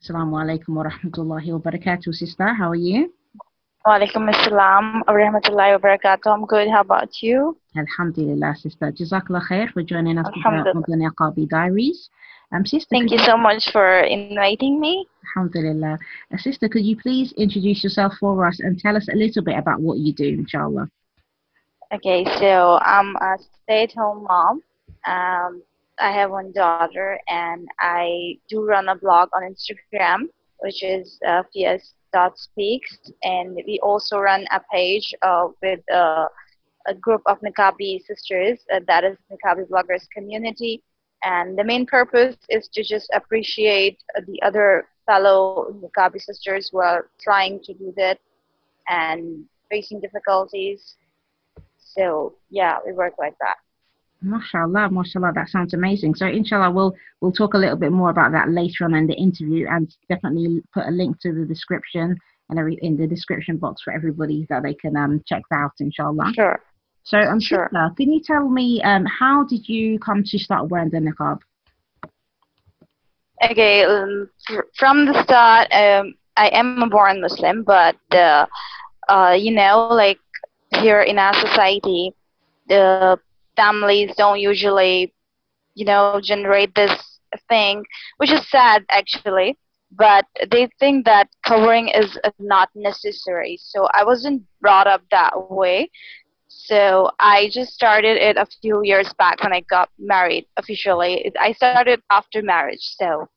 Assalamu alaikum wa rahmatullahi wa barakatuh, sister. How are you? Wa alaikum assalam wa rahmatullahi wa barakatuh. I'm good. How about you? Alhamdulillah, sister. Jazakallah khair for joining us today on the Niqabi Diaries. Um, sister, Thank you so much for inviting me. Alhamdulillah. Uh, sister, could you please introduce yourself for us and tell us a little bit about what you do, inshallah? Okay, so I'm a stay-at-home mom. Um, I have one daughter, and I do run a blog on Instagram, which is uh, Speaks, and we also run a page uh, with uh, a group of Niqabi sisters, uh, that is Niqabi bloggers community. And the main purpose is to just appreciate the other fellow Niqabi sisters who are trying to do that and facing difficulties. So yeah, we work like that. MashaAllah, MashaAllah, that sounds amazing. So inshallah we'll we'll talk a little bit more about that later on in the interview and definitely put a link to the description and every in the description box for everybody that they can um check that out inshallah. Sure. So um sure. Sister, can you tell me um how did you come to start wearing the niqab? Okay, um, from the start, um, I am a born Muslim, but uh, uh, you know, like here in our society, the families don't usually, you know, generate this thing, which is sad actually. But they think that covering is not necessary. So I wasn't brought up that way. So I just started it a few years back when I got married officially. I started after marriage. So,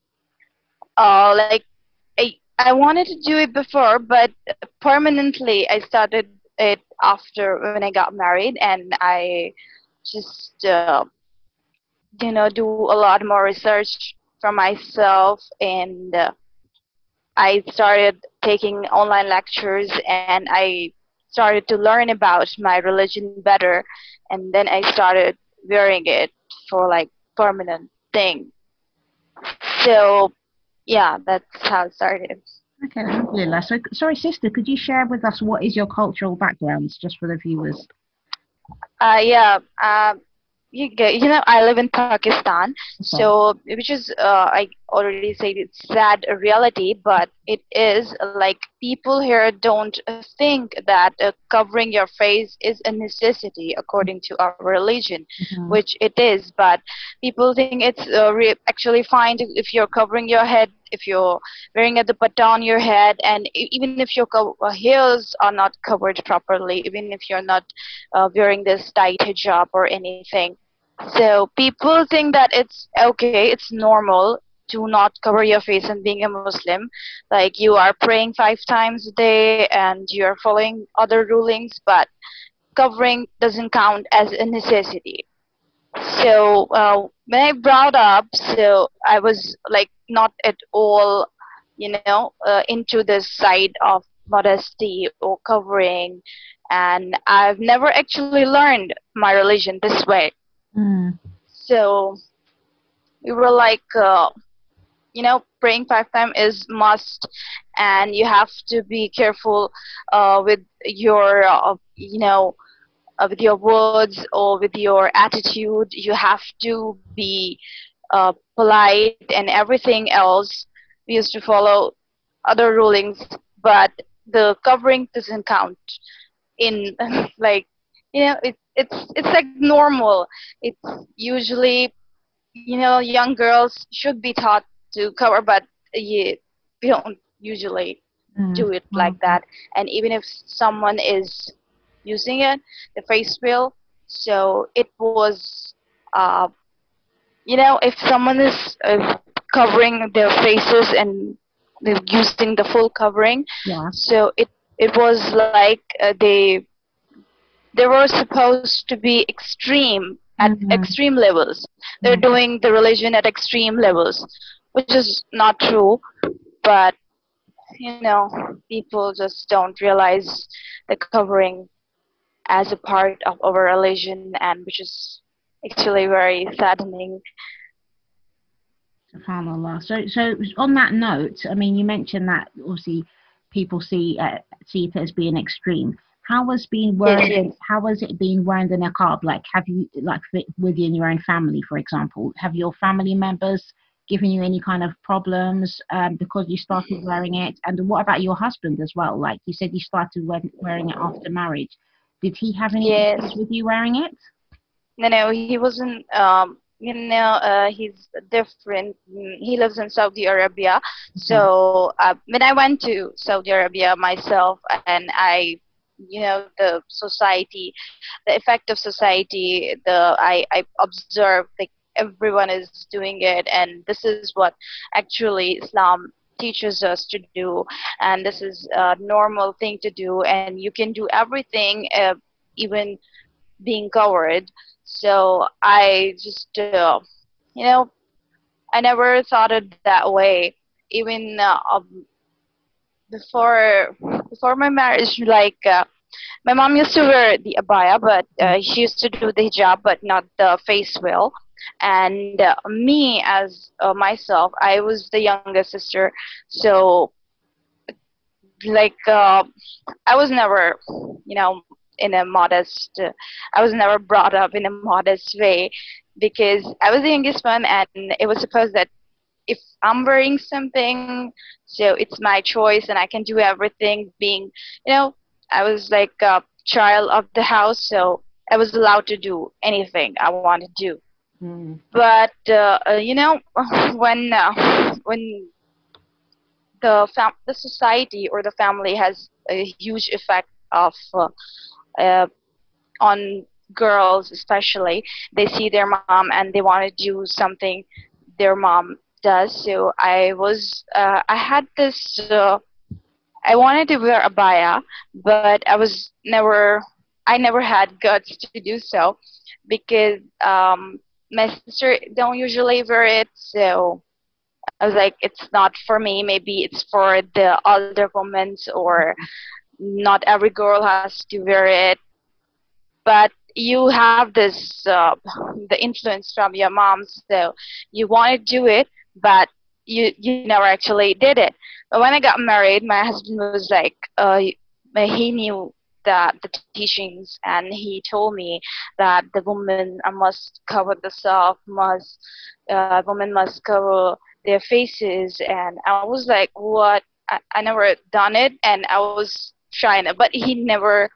uh, like, I, I wanted to do it before, but permanently I started it after when I got married, and I just uh, you know do a lot more research for myself and uh, i started taking online lectures and i started to learn about my religion better and then i started wearing it for like permanent thing. So yeah that's how it started. Okay so sorry sister could you share with us what is your cultural background just for the viewers uh, yeah. Um, you, you know, I live in Pakistan, so which is uh, I already said it's sad reality, but it is like people here don't think that uh, covering your face is a necessity according to our religion, mm-hmm. which it is. But people think it's uh, re- actually fine if you're covering your head, if you're wearing a dupatta on your head, and even if your co- uh, hairs are not covered properly, even if you're not uh, wearing this tight hijab or anything. So people think that it's okay, it's normal to not cover your face and being a Muslim. Like you are praying five times a day and you are following other rulings, but covering doesn't count as a necessity. So uh, when I brought up, so I was like not at all, you know, uh, into this side of modesty or covering, and I've never actually learned my religion this way. Mm. So we were like, uh, you know, praying five times is must, and you have to be careful uh, with your, uh, you know, uh, with your words or with your attitude. You have to be uh, polite and everything else. We used to follow other rulings, but the covering doesn't count in like you know it, it's it's like normal it's usually you know young girls should be taught to cover but yeah, we don't usually mm. do it like that and even if someone is using it the face veil so it was uh, you know if someone is uh, covering their faces and they're using the full covering yeah. so it it was like uh, they they were supposed to be extreme at mm-hmm. extreme levels. They're mm-hmm. doing the religion at extreme levels, which is not true. But you know, people just don't realize the covering as a part of our religion, and which is actually very saddening. SubhanAllah. So, so on that note, I mean, you mentioned that obviously people see uh, see it as being extreme how was being wearing yes. how was it being wearing the niqab like have you like within your own family for example have your family members given you any kind of problems um, because you started wearing it? And what about your husband as well? Like you said, you started wearing it after marriage. Did he have any yes. issues with you wearing it? No, no, he wasn't. Um, you know, uh, he's different. He lives in Saudi Arabia. So uh, when I went to Saudi Arabia myself, and I, you know, the society, the effect of society, the I I observed like everyone is doing it, and this is what actually Islam teaches us to do, and this is a normal thing to do, and you can do everything, uh, even being covered. So I just, uh, you know, I never thought it that way. Even uh, um, before before my marriage, like uh, my mom used to wear the abaya, but uh, she used to do the hijab, but not the face veil. And uh, me, as uh, myself, I was the youngest sister, so like uh, I was never, you know, in a modest i was never brought up in a modest way because i was the youngest one and it was supposed that if i'm wearing something so it's my choice and i can do everything. Being you know i was like a child of the house so i was allowed to do anything i wanted to do mm. but uh, uh, you know when uh, when the fam- the society or the family has a huge effect of uh, uh, on girls especially they see their mom and they want to do something their mom does so i was uh, i had this i wanted to wear a abaya but i was never i never had guts to do so because um my sister don't usually wear it so i was like it's not for me. Maybe it's for the older women or not every girl has to wear it. But you have this uh, the influence from your mom so you want to do it but you you never actually did it. But when i got married my husband was like uh, he knew that the teachings and he told me that the woman must cover themselves must uh, women must cover their faces and i was like what I, I never done it and i was trying it but he never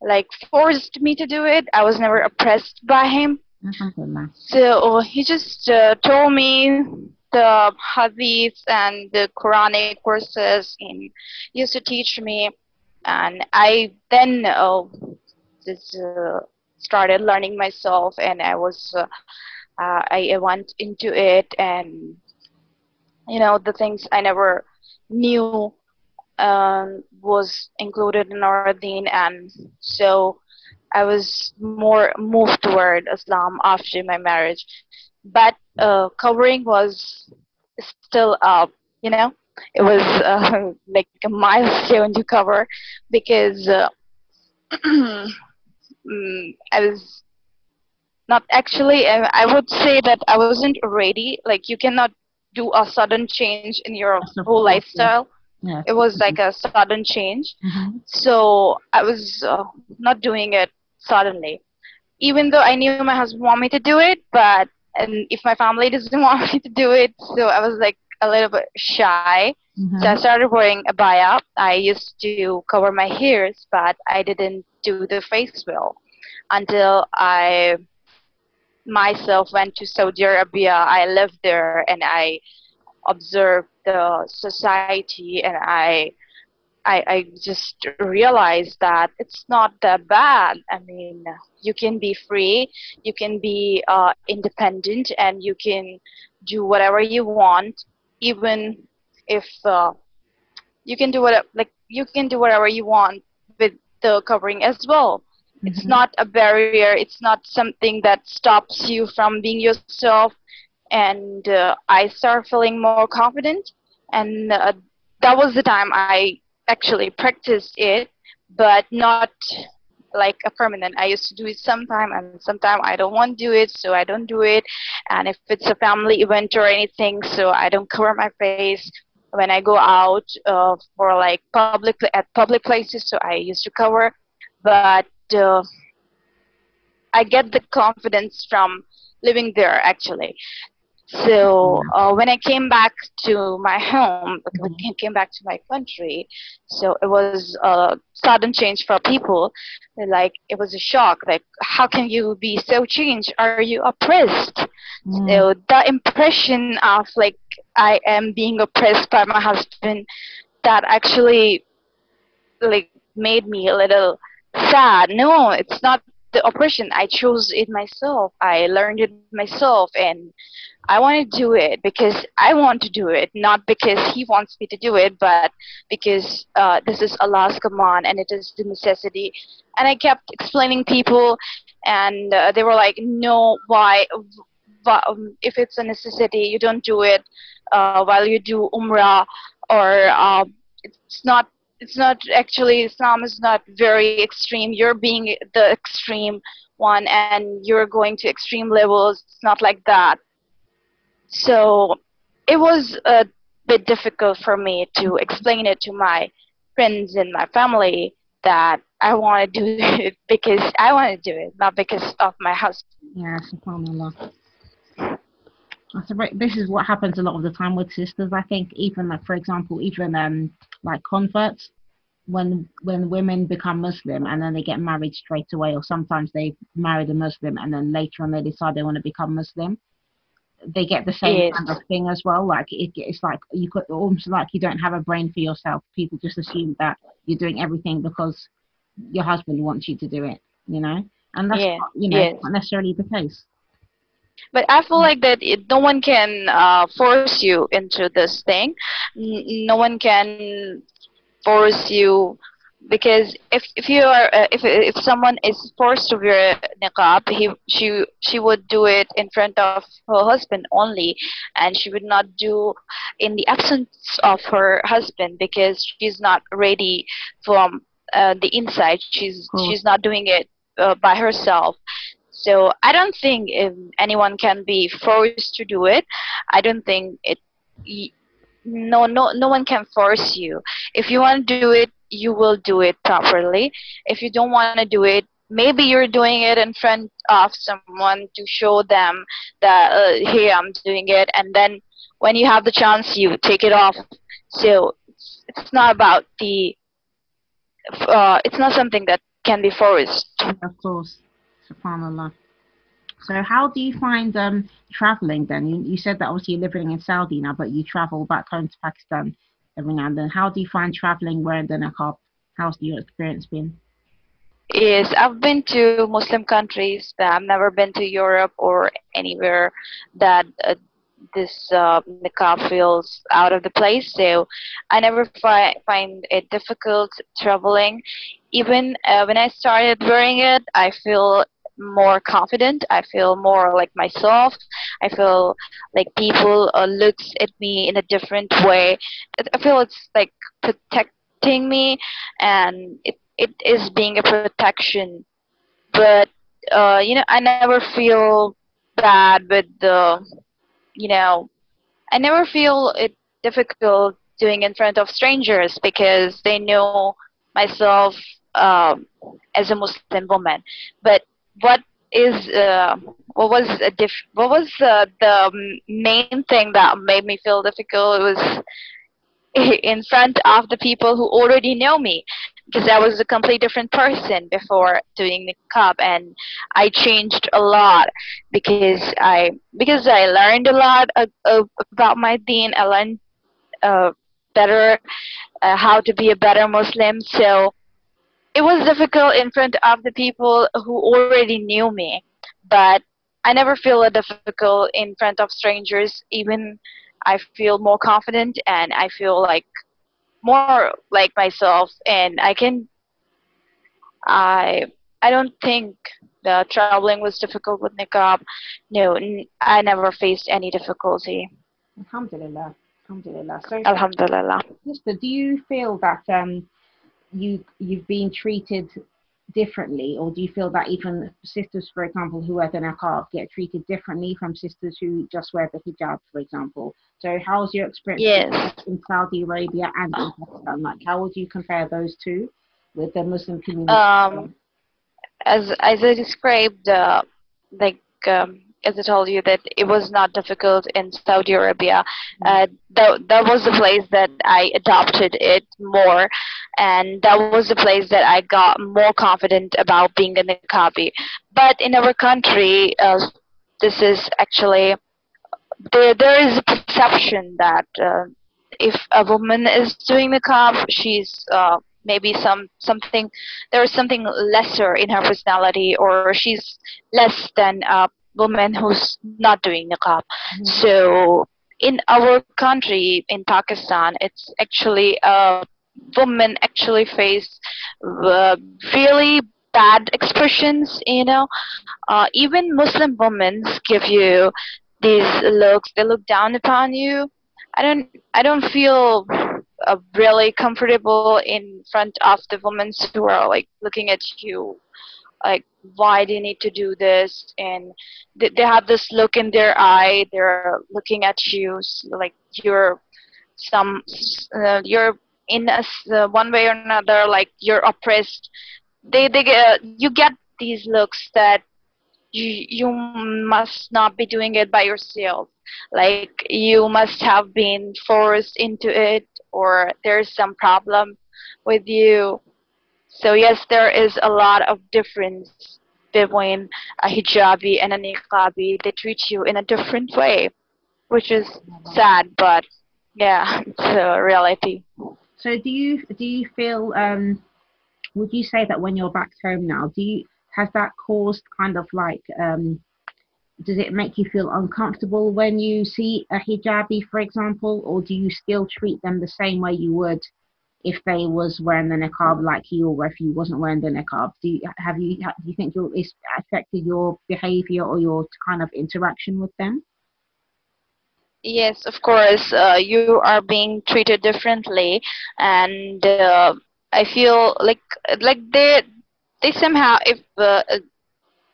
like forced me to do it. I was never oppressed by him. So he just uh, told me the hadiths and the Quranic verses and used to teach me, and I then uh, just uh, started learning myself, and I was uh, uh, I went into it, and you know the things I never knew um, was included in deen, and so I was more moved toward Islam after my marriage. But uh, covering was still up, you know. It was uh, like a milestone to cover because uh, mm, I was not actually. I would say that I wasn't ready. Like you cannot do a sudden change in your whole lifestyle yeah. It was like a sudden change. Mm-hmm. So I was uh, not doing it suddenly. Even though I knew my husband wanted me to do it, but and if my family doesn't want me to do it, so I was like a little bit shy. Mm-hmm. So I started wearing a abaya. I used to cover my ears, but I didn't do the face veil until I myself went to Saudi Arabia. I lived there and I observed the society and I, I, I just realized that it's not that bad. I mean, you can be free, you can be uh, independent, and you can do whatever you want, even if uh, you can do what like you can do whatever you want with the covering as well. Mm-hmm. It's not a barrier. It's not something that stops you from being yourself. And uh, I start feeling more confident and uh, that was the time I actually practiced it, but not like a permanent. I used to do it sometime, and sometime I don't want to do it, so I don't do it. And if it's a family event or anything, so I don't cover my face when I go out uh, for like public at public places. So I used to cover, but uh, I get the confidence from living there actually. So uh, when I came back to my home, when I came back to my country, so it was a sudden change for people. Like it was a shock. Like how can you be so changed? Are you oppressed? Mm. So the impression of like I am being oppressed by my husband, that actually like made me a little sad. No, it's not the oppression. I chose it myself. I learned it myself, and I want to do it because I want to do it, not because he wants me to do it, but because uh, this is Allah's command and it is the necessity. And I kept explaining people, and uh, they were like, "No, why? Um, if it's a necessity, you don't do it uh, while you do Umrah, or uh, it's not." It's not actually Islam is not very extreme. You're being the extreme one, and you're going to extreme levels. It's not like that so it was a bit difficult for me to explain it to my friends and my family that I want to do it because I want to do it, not because of my husband. Yeah, subhanAllah. This is what happens a lot of the time with sisters. I think even like, for example, even um like converts, when when women become Muslim and then they get married straight away, or sometimes they marry a Muslim and then later on they decide they want to become Muslim they get the same yes. kind of thing as well. Like it, it's like you could almost like you don't have a brain for yourself. People just assume that you're doing everything because your husband wants you to do it. You know, and that's yeah. not, you know yes. not necessarily the case. But I feel like that it, no one can uh, force you into this thing. N- no one can force you because if if you are uh, if if someone is forced to wear niqab he she she would do it in front of her husband only and she would not do in the absence of her husband because she's not ready from uh, the inside she's hmm. she's not doing it uh, by herself so i don't think anyone can be forced to do it i don't think it no no no one can force you. If you want to do it you will do it properly. If you don't want to do it, maybe you're doing it in front of someone to show them that uh, hey i'm doing it and then when you have the chance you take it off. So it's not about the uh, it's not something that can be forced. Of course subhanallah so how do you find um, traveling then you, you said that obviously you're living in saudi now but you travel back home to pakistan every now and then. How do you find traveling wearing the niqab? How's your experience been? Yes, I've been to Muslim countries, but I've never been to Europe or anywhere that uh, this uh, niqab feels out of the place. So I never fi- find it difficult traveling. Even uh, when I started wearing it, I feel more confident. I feel more like myself. I feel like people uh, looks at me in a different way. I feel it's like protecting me, and it it is being a protection. But uh, you know, I never feel bad with the, you know, I never feel it difficult doing in front of strangers because they know myself um, as a Muslim woman. But what is uh, what was what was uh, the main thing that made me feel difficult? It was in front of the people who already know me because I was a completely different person before doing the cup and I changed a lot because I because I learned a lot about my deen. I learned uh, better uh, how to be a better Muslim. So it was difficult in front of the people who already knew me, but I never feel it difficult in front of strangers. Even I feel more confident and I feel like more like myself, and I can. I I don't think the traveling was difficult with niqab. No, I never faced any difficulty. Alhamdulillah. Alhamdulillah. So, Alhamdulillah. Sister, do you feel that um, you you've been treated differently, or do you feel that even sisters, for example, who wear the niqab get treated differently from sisters who just wear the hijab, for example? So, how's your experience yes. in Saudi Arabia and in Pakistan? Like, how would you compare those two with the Muslim community? Um, as as I described, uh, like um, as I told you, that it was not difficult in Saudi Arabia. Uh, that that was the place that I adopted it more, and that was the place that I got more confident about being a niqabi. But in our country, uh, this is actually there. There is a perception that uh, if a woman is doing the niqab, she's uh, maybe some something there is something lesser in her personality, or she's less than a woman who's not doing niqab. Mm-hmm. So in our country, in Pakistan, it's actually a women actually face uh, really bad expressions. You know, uh, even Muslim women give you these looks. They look down upon you. I don't. I don't feel uh, really comfortable in front of the women who are like looking at you like why do you need to do this and they, they have this look in their eye they're looking at you like you're some uh, you're in a, uh, one way or another like you're oppressed. They they get you get these looks that you you must not be doing it by yourself. Like you must have been forced into it or there's some problem with you so yes there is a lot of difference between a hijabi and a niqabi. They treat you in a different way which is sad but yeah it's a reality. So do you do you feel um would you say that when you're back home now do you has that caused kind of like um does it make you feel uncomfortable when you see a hijabi, for example, or do you still treat them the same way you would if they was wearing the niqab like you, or if you wasn't wearing the niqab? Do you have you do you think it's affected your behavior or your kind of interaction with them? Yes, of course. Uh, you are being treated differently, and uh, I feel like like they they somehow if uh,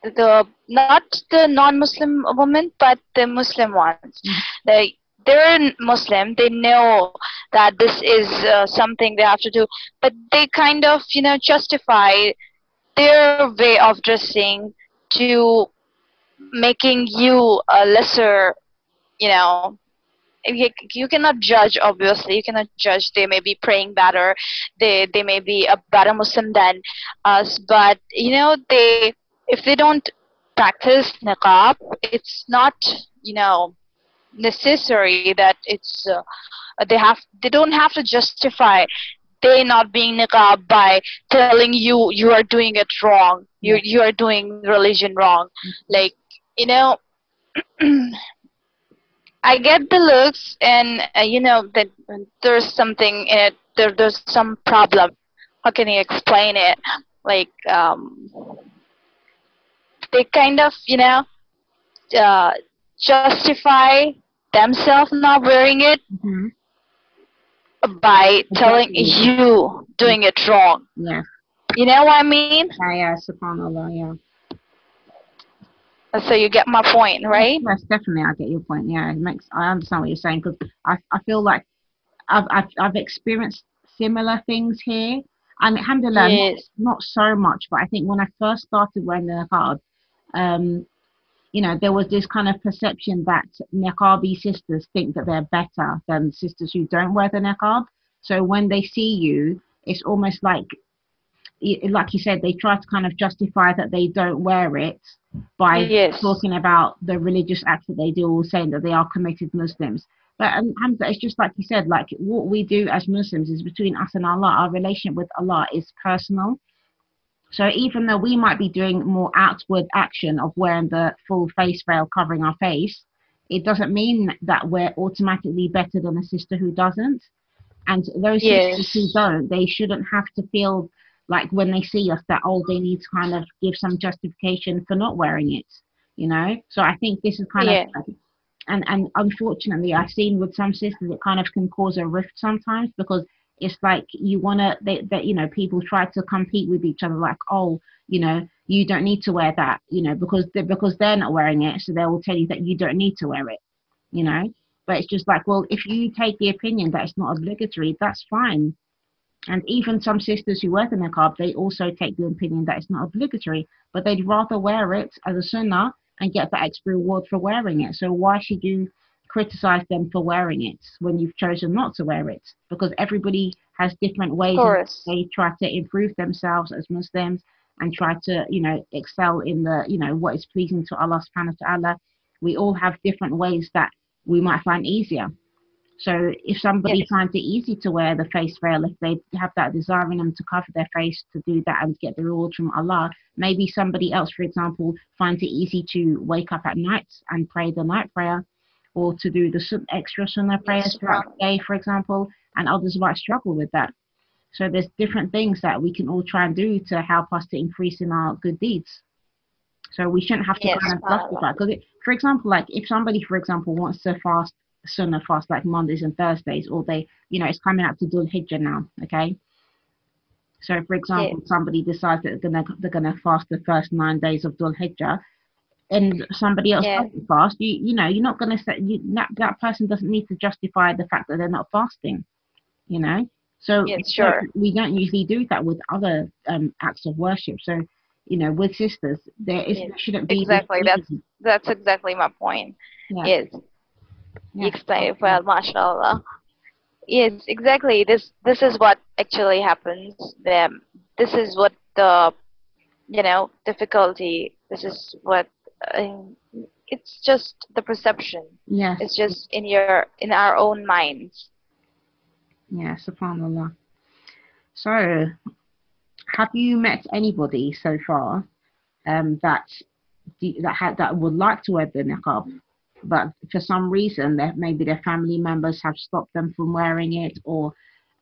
the not the non-Muslim women, but the Muslim ones. Mm-hmm. They they're Muslim. They know that this is uh, something they have to do, but they kind of you know justify their way of dressing to making you a lesser, you know. You, cannot judge obviously. You cannot judge. They may be praying better. They they may be a better muslim than us. But you know they if they don't practice niqab, it's not, you know, necessary that it's uh, they have they don't have to justify they not being niqab by telling you you are doing it wrong. You you are doing religion wrong. Like you know. I get the looks, and uh, you know that there's something in it. There, there's some problem. How can you explain it? Like, um, they kind of you know uh, justify themselves not wearing it mm-hmm. by telling you doing it wrong. Yeah. You know what I mean? Yeah, yeah, subhanAllah, yeah. So you get my point, right? Yes, definitely, I get your point. Yeah, it makes I understand what you're saying because I I feel like I've I've I've experienced similar things here, and alhamdulillah, yes. not, not so much. But I think when I first started wearing the niqab, um, you know, there was this kind of perception that niqabi sisters think that they're better than sisters who don't wear the niqab. So when they see you, it's almost like, like you said, they try to kind of justify that they don't wear it by yes. talking about the religious acts that they do or saying that they are committed Muslims. But um, Hamza, it's just like you said, like what we do as Muslims is between us and Allah. Our relationship with Allah is personal. So even though we might be doing more outward action of wearing the full face veil covering our face, it doesn't mean that we're automatically better than a sister who doesn't. And those yes. sisters who don't, they shouldn't have to feel like when they see us that oh they need to kind of give some justification for not wearing it, you know. So I think this is kind yeah. of and and unfortunately I've seen with some sisters it kind of can cause a rift sometimes because it's like you want to that you know people try to compete with each other like oh you know you don't need to wear that you know because they're, because they're not wearing it so they will tell you that you don't need to wear it you know but it's just like well if you take the opinion that it's not obligatory that's fine and even some sisters who wear the niqab they also take the opinion that it's not obligatory but they'd rather wear it as a sunnah and get the extra reward for wearing it. So why should you criticize them for wearing it when you've chosen not to wear it? Because everybody has different ways they try to improve themselves as Muslims and try to, you know, excel in the, you know, what is pleasing to Allah subhanahu wa ta'ala. We all have different ways that we might find easier. So if somebody yes. finds it easy to wear the face veil, if they have that desire in them to cover their face to do that and get the reward from Allah, maybe somebody else, for example, finds it easy to wake up at night and pray the night prayer, or to do the extra sunnah prayers throughout the day, for example, and others might struggle with that. So there's different things that we can all try and do to help us to increase in our good deeds. So we shouldn't have to yes, kind of justify. Because, for example, like if somebody, for example, wants to fast sunnah fast like Mondays and Thursdays, or they, you know, it's coming up to Dhul Hijjah now, okay? So, for example, yeah. somebody decides that they're gonna they're gonna fast the first nine days of Dhul Hijjah, and somebody else yeah. doesn't fast. You you know, you're not gonna say you, that that person doesn't need to justify the fact that they're not fasting, you know. So, yeah, sure. we don't usually do that with other um, acts of worship. So, you know, with sisters, there is shouldn't be exactly that's that's exactly my point. Yeah. Is yeah. explain well, mashallah. Yes, exactly. This this is what actually happens. Them. This is what the you know difficulty. This is what it's just the perception. Yes. It's just in your in our own minds. Yeah, subhanallah. So, have you met anybody so far um, that that had that would like to wear the niqab? but for some reason that maybe their family members have stopped them from wearing it or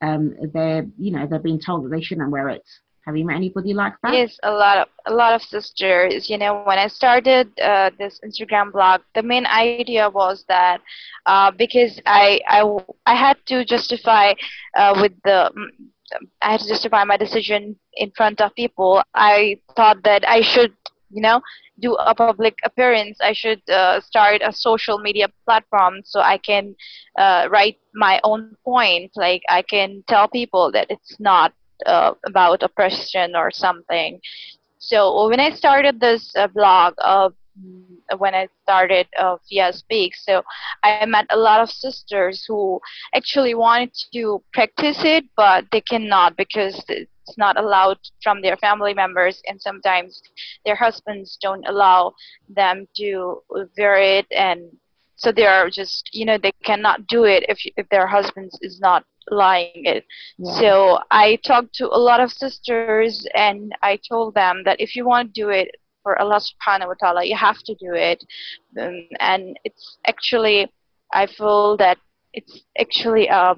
um, they're you know they're being told that they shouldn't wear it have you met anybody like that? Yes a lot of a lot of sisters. You know when i started uh, this instagram blog the main idea was that uh, because I, I i had to justify uh, with the I had to justify my decision in front of people. I thought that I should you know do a public appearance. I should uh, start a social media platform so i can uh, write my own point. Like i can tell people that it's not uh, about oppression or something so when i started this uh, blog uh, when I started uh, Fia Speak. So I met a lot of sisters who actually wanted to practice it, but they cannot because it's not allowed from their family members, and sometimes their husbands don't allow them to wear it, and so they are just you know they cannot do it if if their husbands is not lying it. Yeah. So I talked to a lot of sisters, and I told them that if you want to do it for Allah Subhanahu wa Taala, you have to do it, um, and it's actually I feel that it's actually a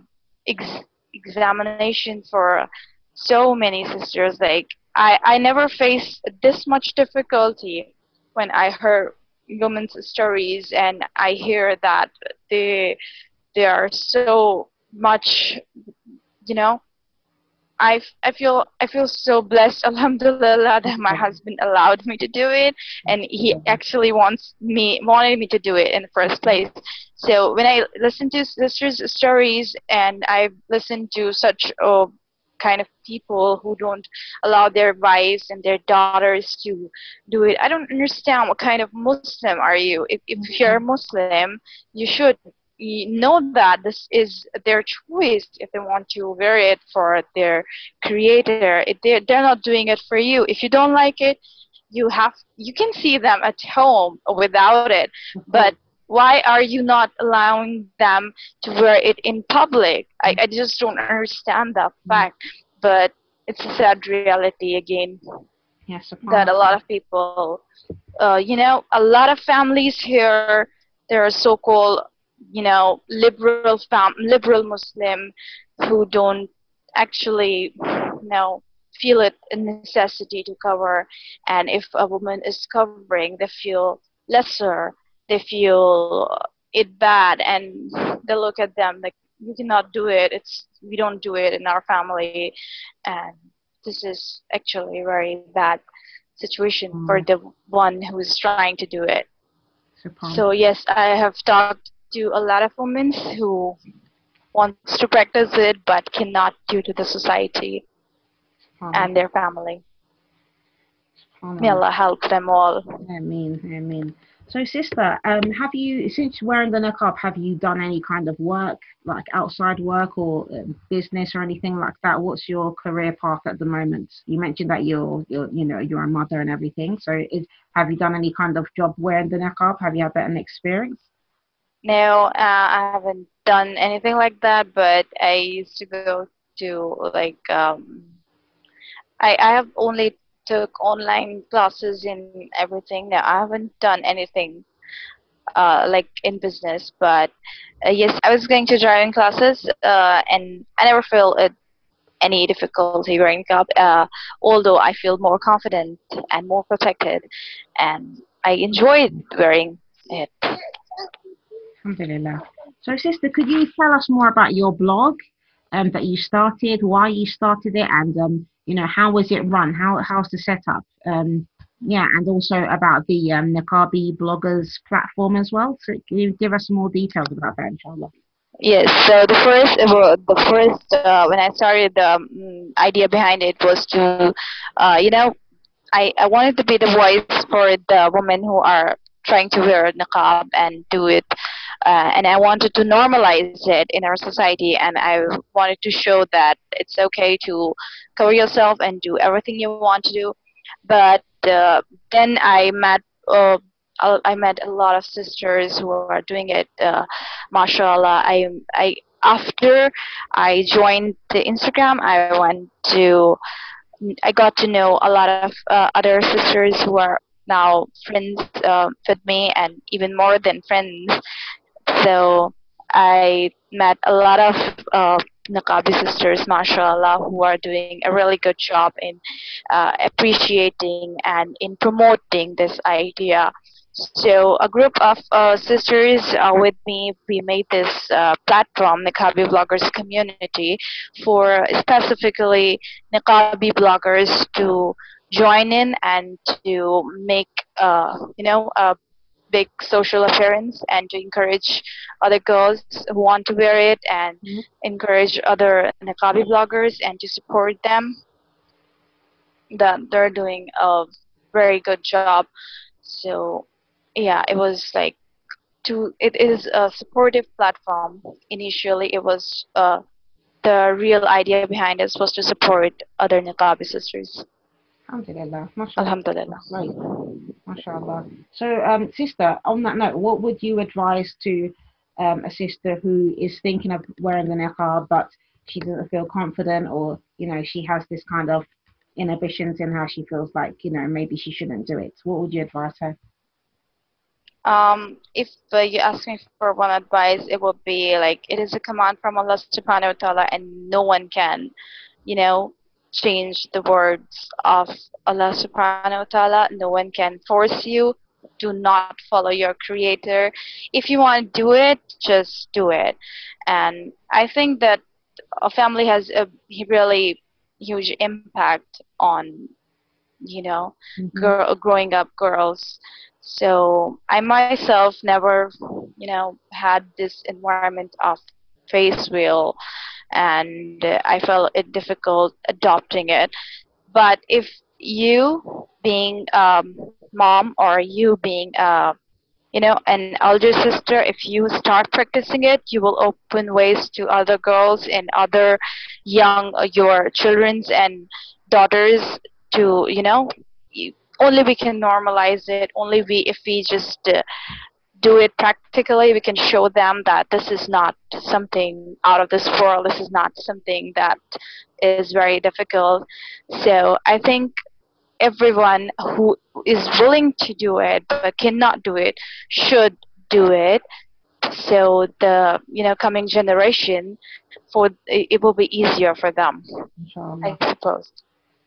ex- examination for so many sisters. Like I, I never faced this much difficulty when I heard women's stories and I hear that they they are so much you know I, I feel I feel so blessed alhamdulillah that my husband allowed me to do it and he actually wants me wanted me to do it in the first place so when I listen to sisters stories and I listen to such uh, kind of people who don't allow their wives and their daughters to do it. I don't understand what kind of Muslim are you. If, if you're a Muslim, you should know that this is their choice if they want to wear it for their creator. If they're, they're not doing it for you. If you don't like it, you have you can see them at home without it, but why are you not allowing them to wear it in public? I, I just don't understand that mm. fact. But it's a sad reality again. Yes, that a lot of people, uh, you know, a lot of families here, there are so-called, you know, liberal fam, liberal Muslim, who don't actually, you know, feel it a necessity to cover, and if a woman is covering, they feel lesser they feel it bad and they look at them like you cannot do it. It's we don't do it in our family. And this is actually a very bad situation mm. for the one who is trying to do it. So yes i have talked to a lot of women who wants to practice it but cannot due to the society and their family May Allah help them all. I mean, I mean. So, sister, um, have you since wearing the niqab, have you done any kind of work, like outside work or um, business or anything like that? What's your career path at the moment? You mentioned that you're, you're, you know, you're a mother and everything. So, is have you done any kind of job wearing the niqab? Have you had that an experience? No, uh, I haven't done anything like that. But I used to go to like um, I I have only took online classes in everything. Now I haven't done anything uh, like in business, but uh, yes, I was going to driving classes, uh, and I never felt it, any difficulty wearing niqab. Uh, although I feel more confident and more protected, and I enjoyed wearing it. Alhamdulillah. So, sister, could you tell us more about your blog um, that you started, why you started it, and um, you know how was it run? How how's the setup? Um, yeah, and also about the um, bloggers platform as well. So, can you give us more details about that, inshallah? Yes. So the first, uh, the first uh, when I started, the um, idea behind it was to, uh, you know, I I wanted to be the voice for the women who are trying to wear niqab and do it uh, and I wanted to normalize it in our society, and I wanted to show that it's okay to cover yourself and do everything you want to do. But uh, then I met uh, I met a lot of sisters who are doing it. Uh, mashallah, I I after I joined the Instagram, I went to I got to know a lot of uh, other sisters who are now friends uh, with me and even more than friends so I met a lot of uh, sisters, mashallah, who are doing a really good job in uh, appreciating and in promoting this idea. So a group of uh, sisters uh, with me, we made this uh, platform, Niqabi Bloggers Community, for specifically Niqabi bloggers to join in and to make, uh, you know, big social appearance and to encourage other girls who want to wear it and mm-hmm. encourage other niqabi bloggers and to support them that they're doing a very good job. So yeah it was like to it is a supportive platform. Initially it was uh, the real idea behind it was to support other niqabi sisters Alhamdulillah. Alhamdulillah. Right. MashaAllah. So, um, sister, on that note, what would you advise to um, a sister who is thinking of wearing the niqab but she doesn't feel confident or, you know, she has this kind of inhibitions in how she feels like, you know, maybe she shouldn't do it? What would you advise her? Um, if uh, you ask me for one advice, it would be like it is a command from Allah subhanahu wa ta'ala and no one can, you know, change the words of Allah subhanahu wa ta'ala. No one can force you. Do not follow your creator. If you want to do it, just do it. And I think that a family has a really huge impact on, you know, mm-hmm. girl, growing up girls. So I myself never, you know, had this environment of face veil and I felt it difficult adopting it. But if you being um, mom or you being uh, you know an elder sister if you start practicing it you will open ways to other girls and other young uh, your children's and daughters to you know you, only we can normalize it only we if we just uh, do it practically, we can show them that this is not something out of this world. This is not something that is very difficult. So I think everyone who is willing to do it but cannot do it should do it. So the you know coming generation, for it will be easier for them. Inshallah. I suppose.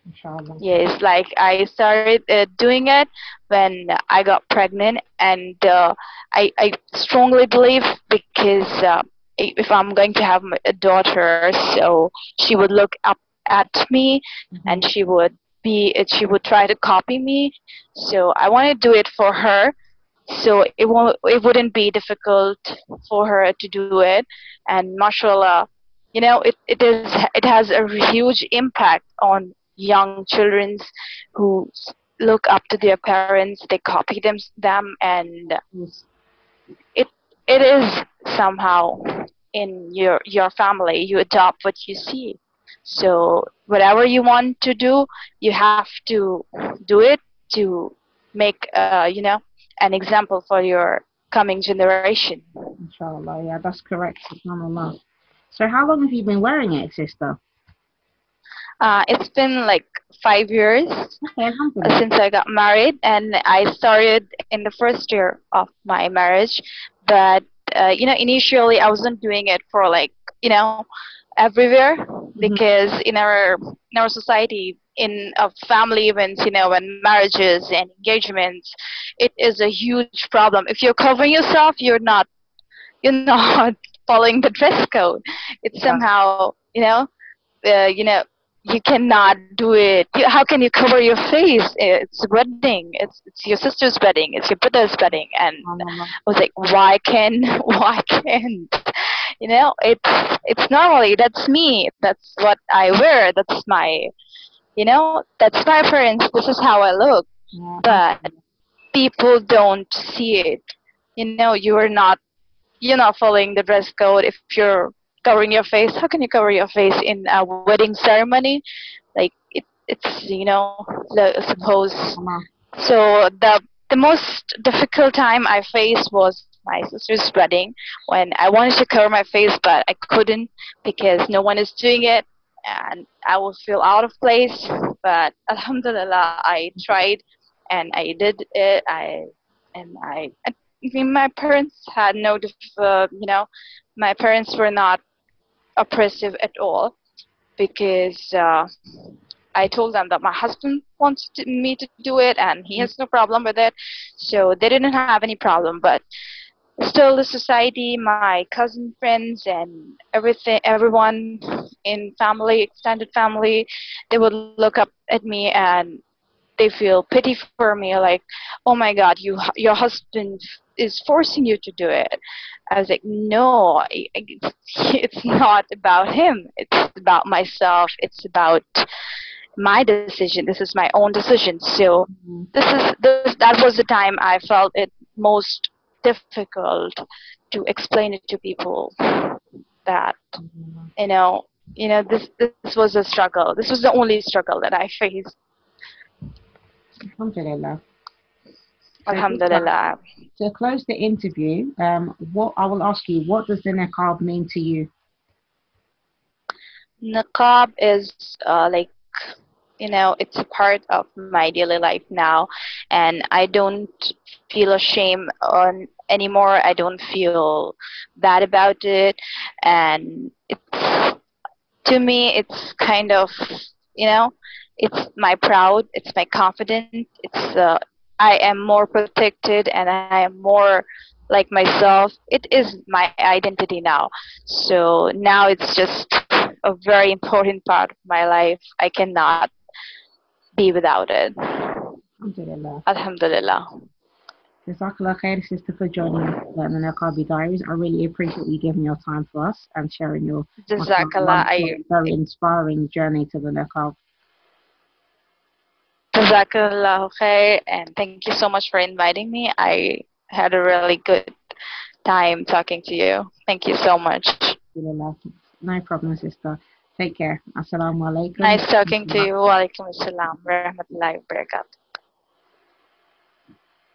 Inshallah. Yes, like I started uh, doing it when I got pregnant, and uh, I I strongly believe because uh, if I'm going to have a daughter, so she would look up at me, mm-hmm. and she would be she would try to copy me. So I want to do it for her, so it won't it wouldn't be difficult for her to do it, and mashallah you know it, it is it has a huge impact on young children who look up to their parents they copy them them and it it is somehow in your your family you adopt what you see so whatever you want to do you have to do it to make uh, you know an example for your coming generation Inshallah, yeah, that's correct. Subhanallah. So how long have you been wearing it, sister? Uh, it's been like five years since I got married, and I started in the first year of my marriage. But uh, you know, initially I wasn't doing it for like you know everywhere because in our in our society, in uh, family events, you know, and marriages and engagements, it is a huge problem. If you're covering yourself, you're not you're not following the dress code. It's Yeah. somehow you know uh, you know you cannot do it. How can you cover your face? It's wedding. It's it's your sister's wedding. It's your brother's wedding, and. I was like, why can why can't you know? It's it's normally that's me. That's what I wear. That's my you know that's my appearance. This is how I look. But people don't see it. You know, you are not you're not following the dress code if you're covering your face. How can you cover your face in a wedding ceremony? Like it, it's you know, the, suppose so the the most difficult time I faced was my sister's wedding when I wanted to cover my face but I couldn't because no one is doing it and I would feel out of place. But Alhamdulillah, I tried and I did it. I and I, I mean, my parents had no, uh, you know, my parents were not oppressive at all because uh, I told them that my husband wants to, me to do it and he has no problem with it. So they didn't have any problem. But still, the society, my cousin friends, and everything, everyone in family, extended family, they would look up at me and they feel pity for me, like, oh my God, you, your husband is forcing you to do it. I was like, no, it's, not about him. It's about myself. It's about my decision. This is my own decision. So Mhm. this is this, that was the time I felt it most difficult to explain it to people that you know you know this this was a struggle. This was the only struggle that I faced. Alhamdulillah. Alhamdulillah. To close the interview, um, what I will ask you, what does the niqab mean to you? Niqab is uh, like you know it's a part of my daily life now and i don't feel ashamed on anymore i don't feel bad about it and it's to me it's kind of you know it's my proud it's my confidence it's uh, i am more protected and i am more like myself it is my identity now so now it's just a very important part of my life i cannot be without it Alhamdulillah. alhamdulillah Jazakallah khair, sister, for joining us on the Niqabi Diaries. I really appreciate you giving your time for us and sharing your jazakallah very inspiring journey to the Niqab. Jazakallah khair and thank you so much for inviting me i had a really good time talking to you thank you so much. No problem, sister. Take care. Assalamu alaikum. nice talking to you wa alaikum assalam rahmatullahi wa barakatuh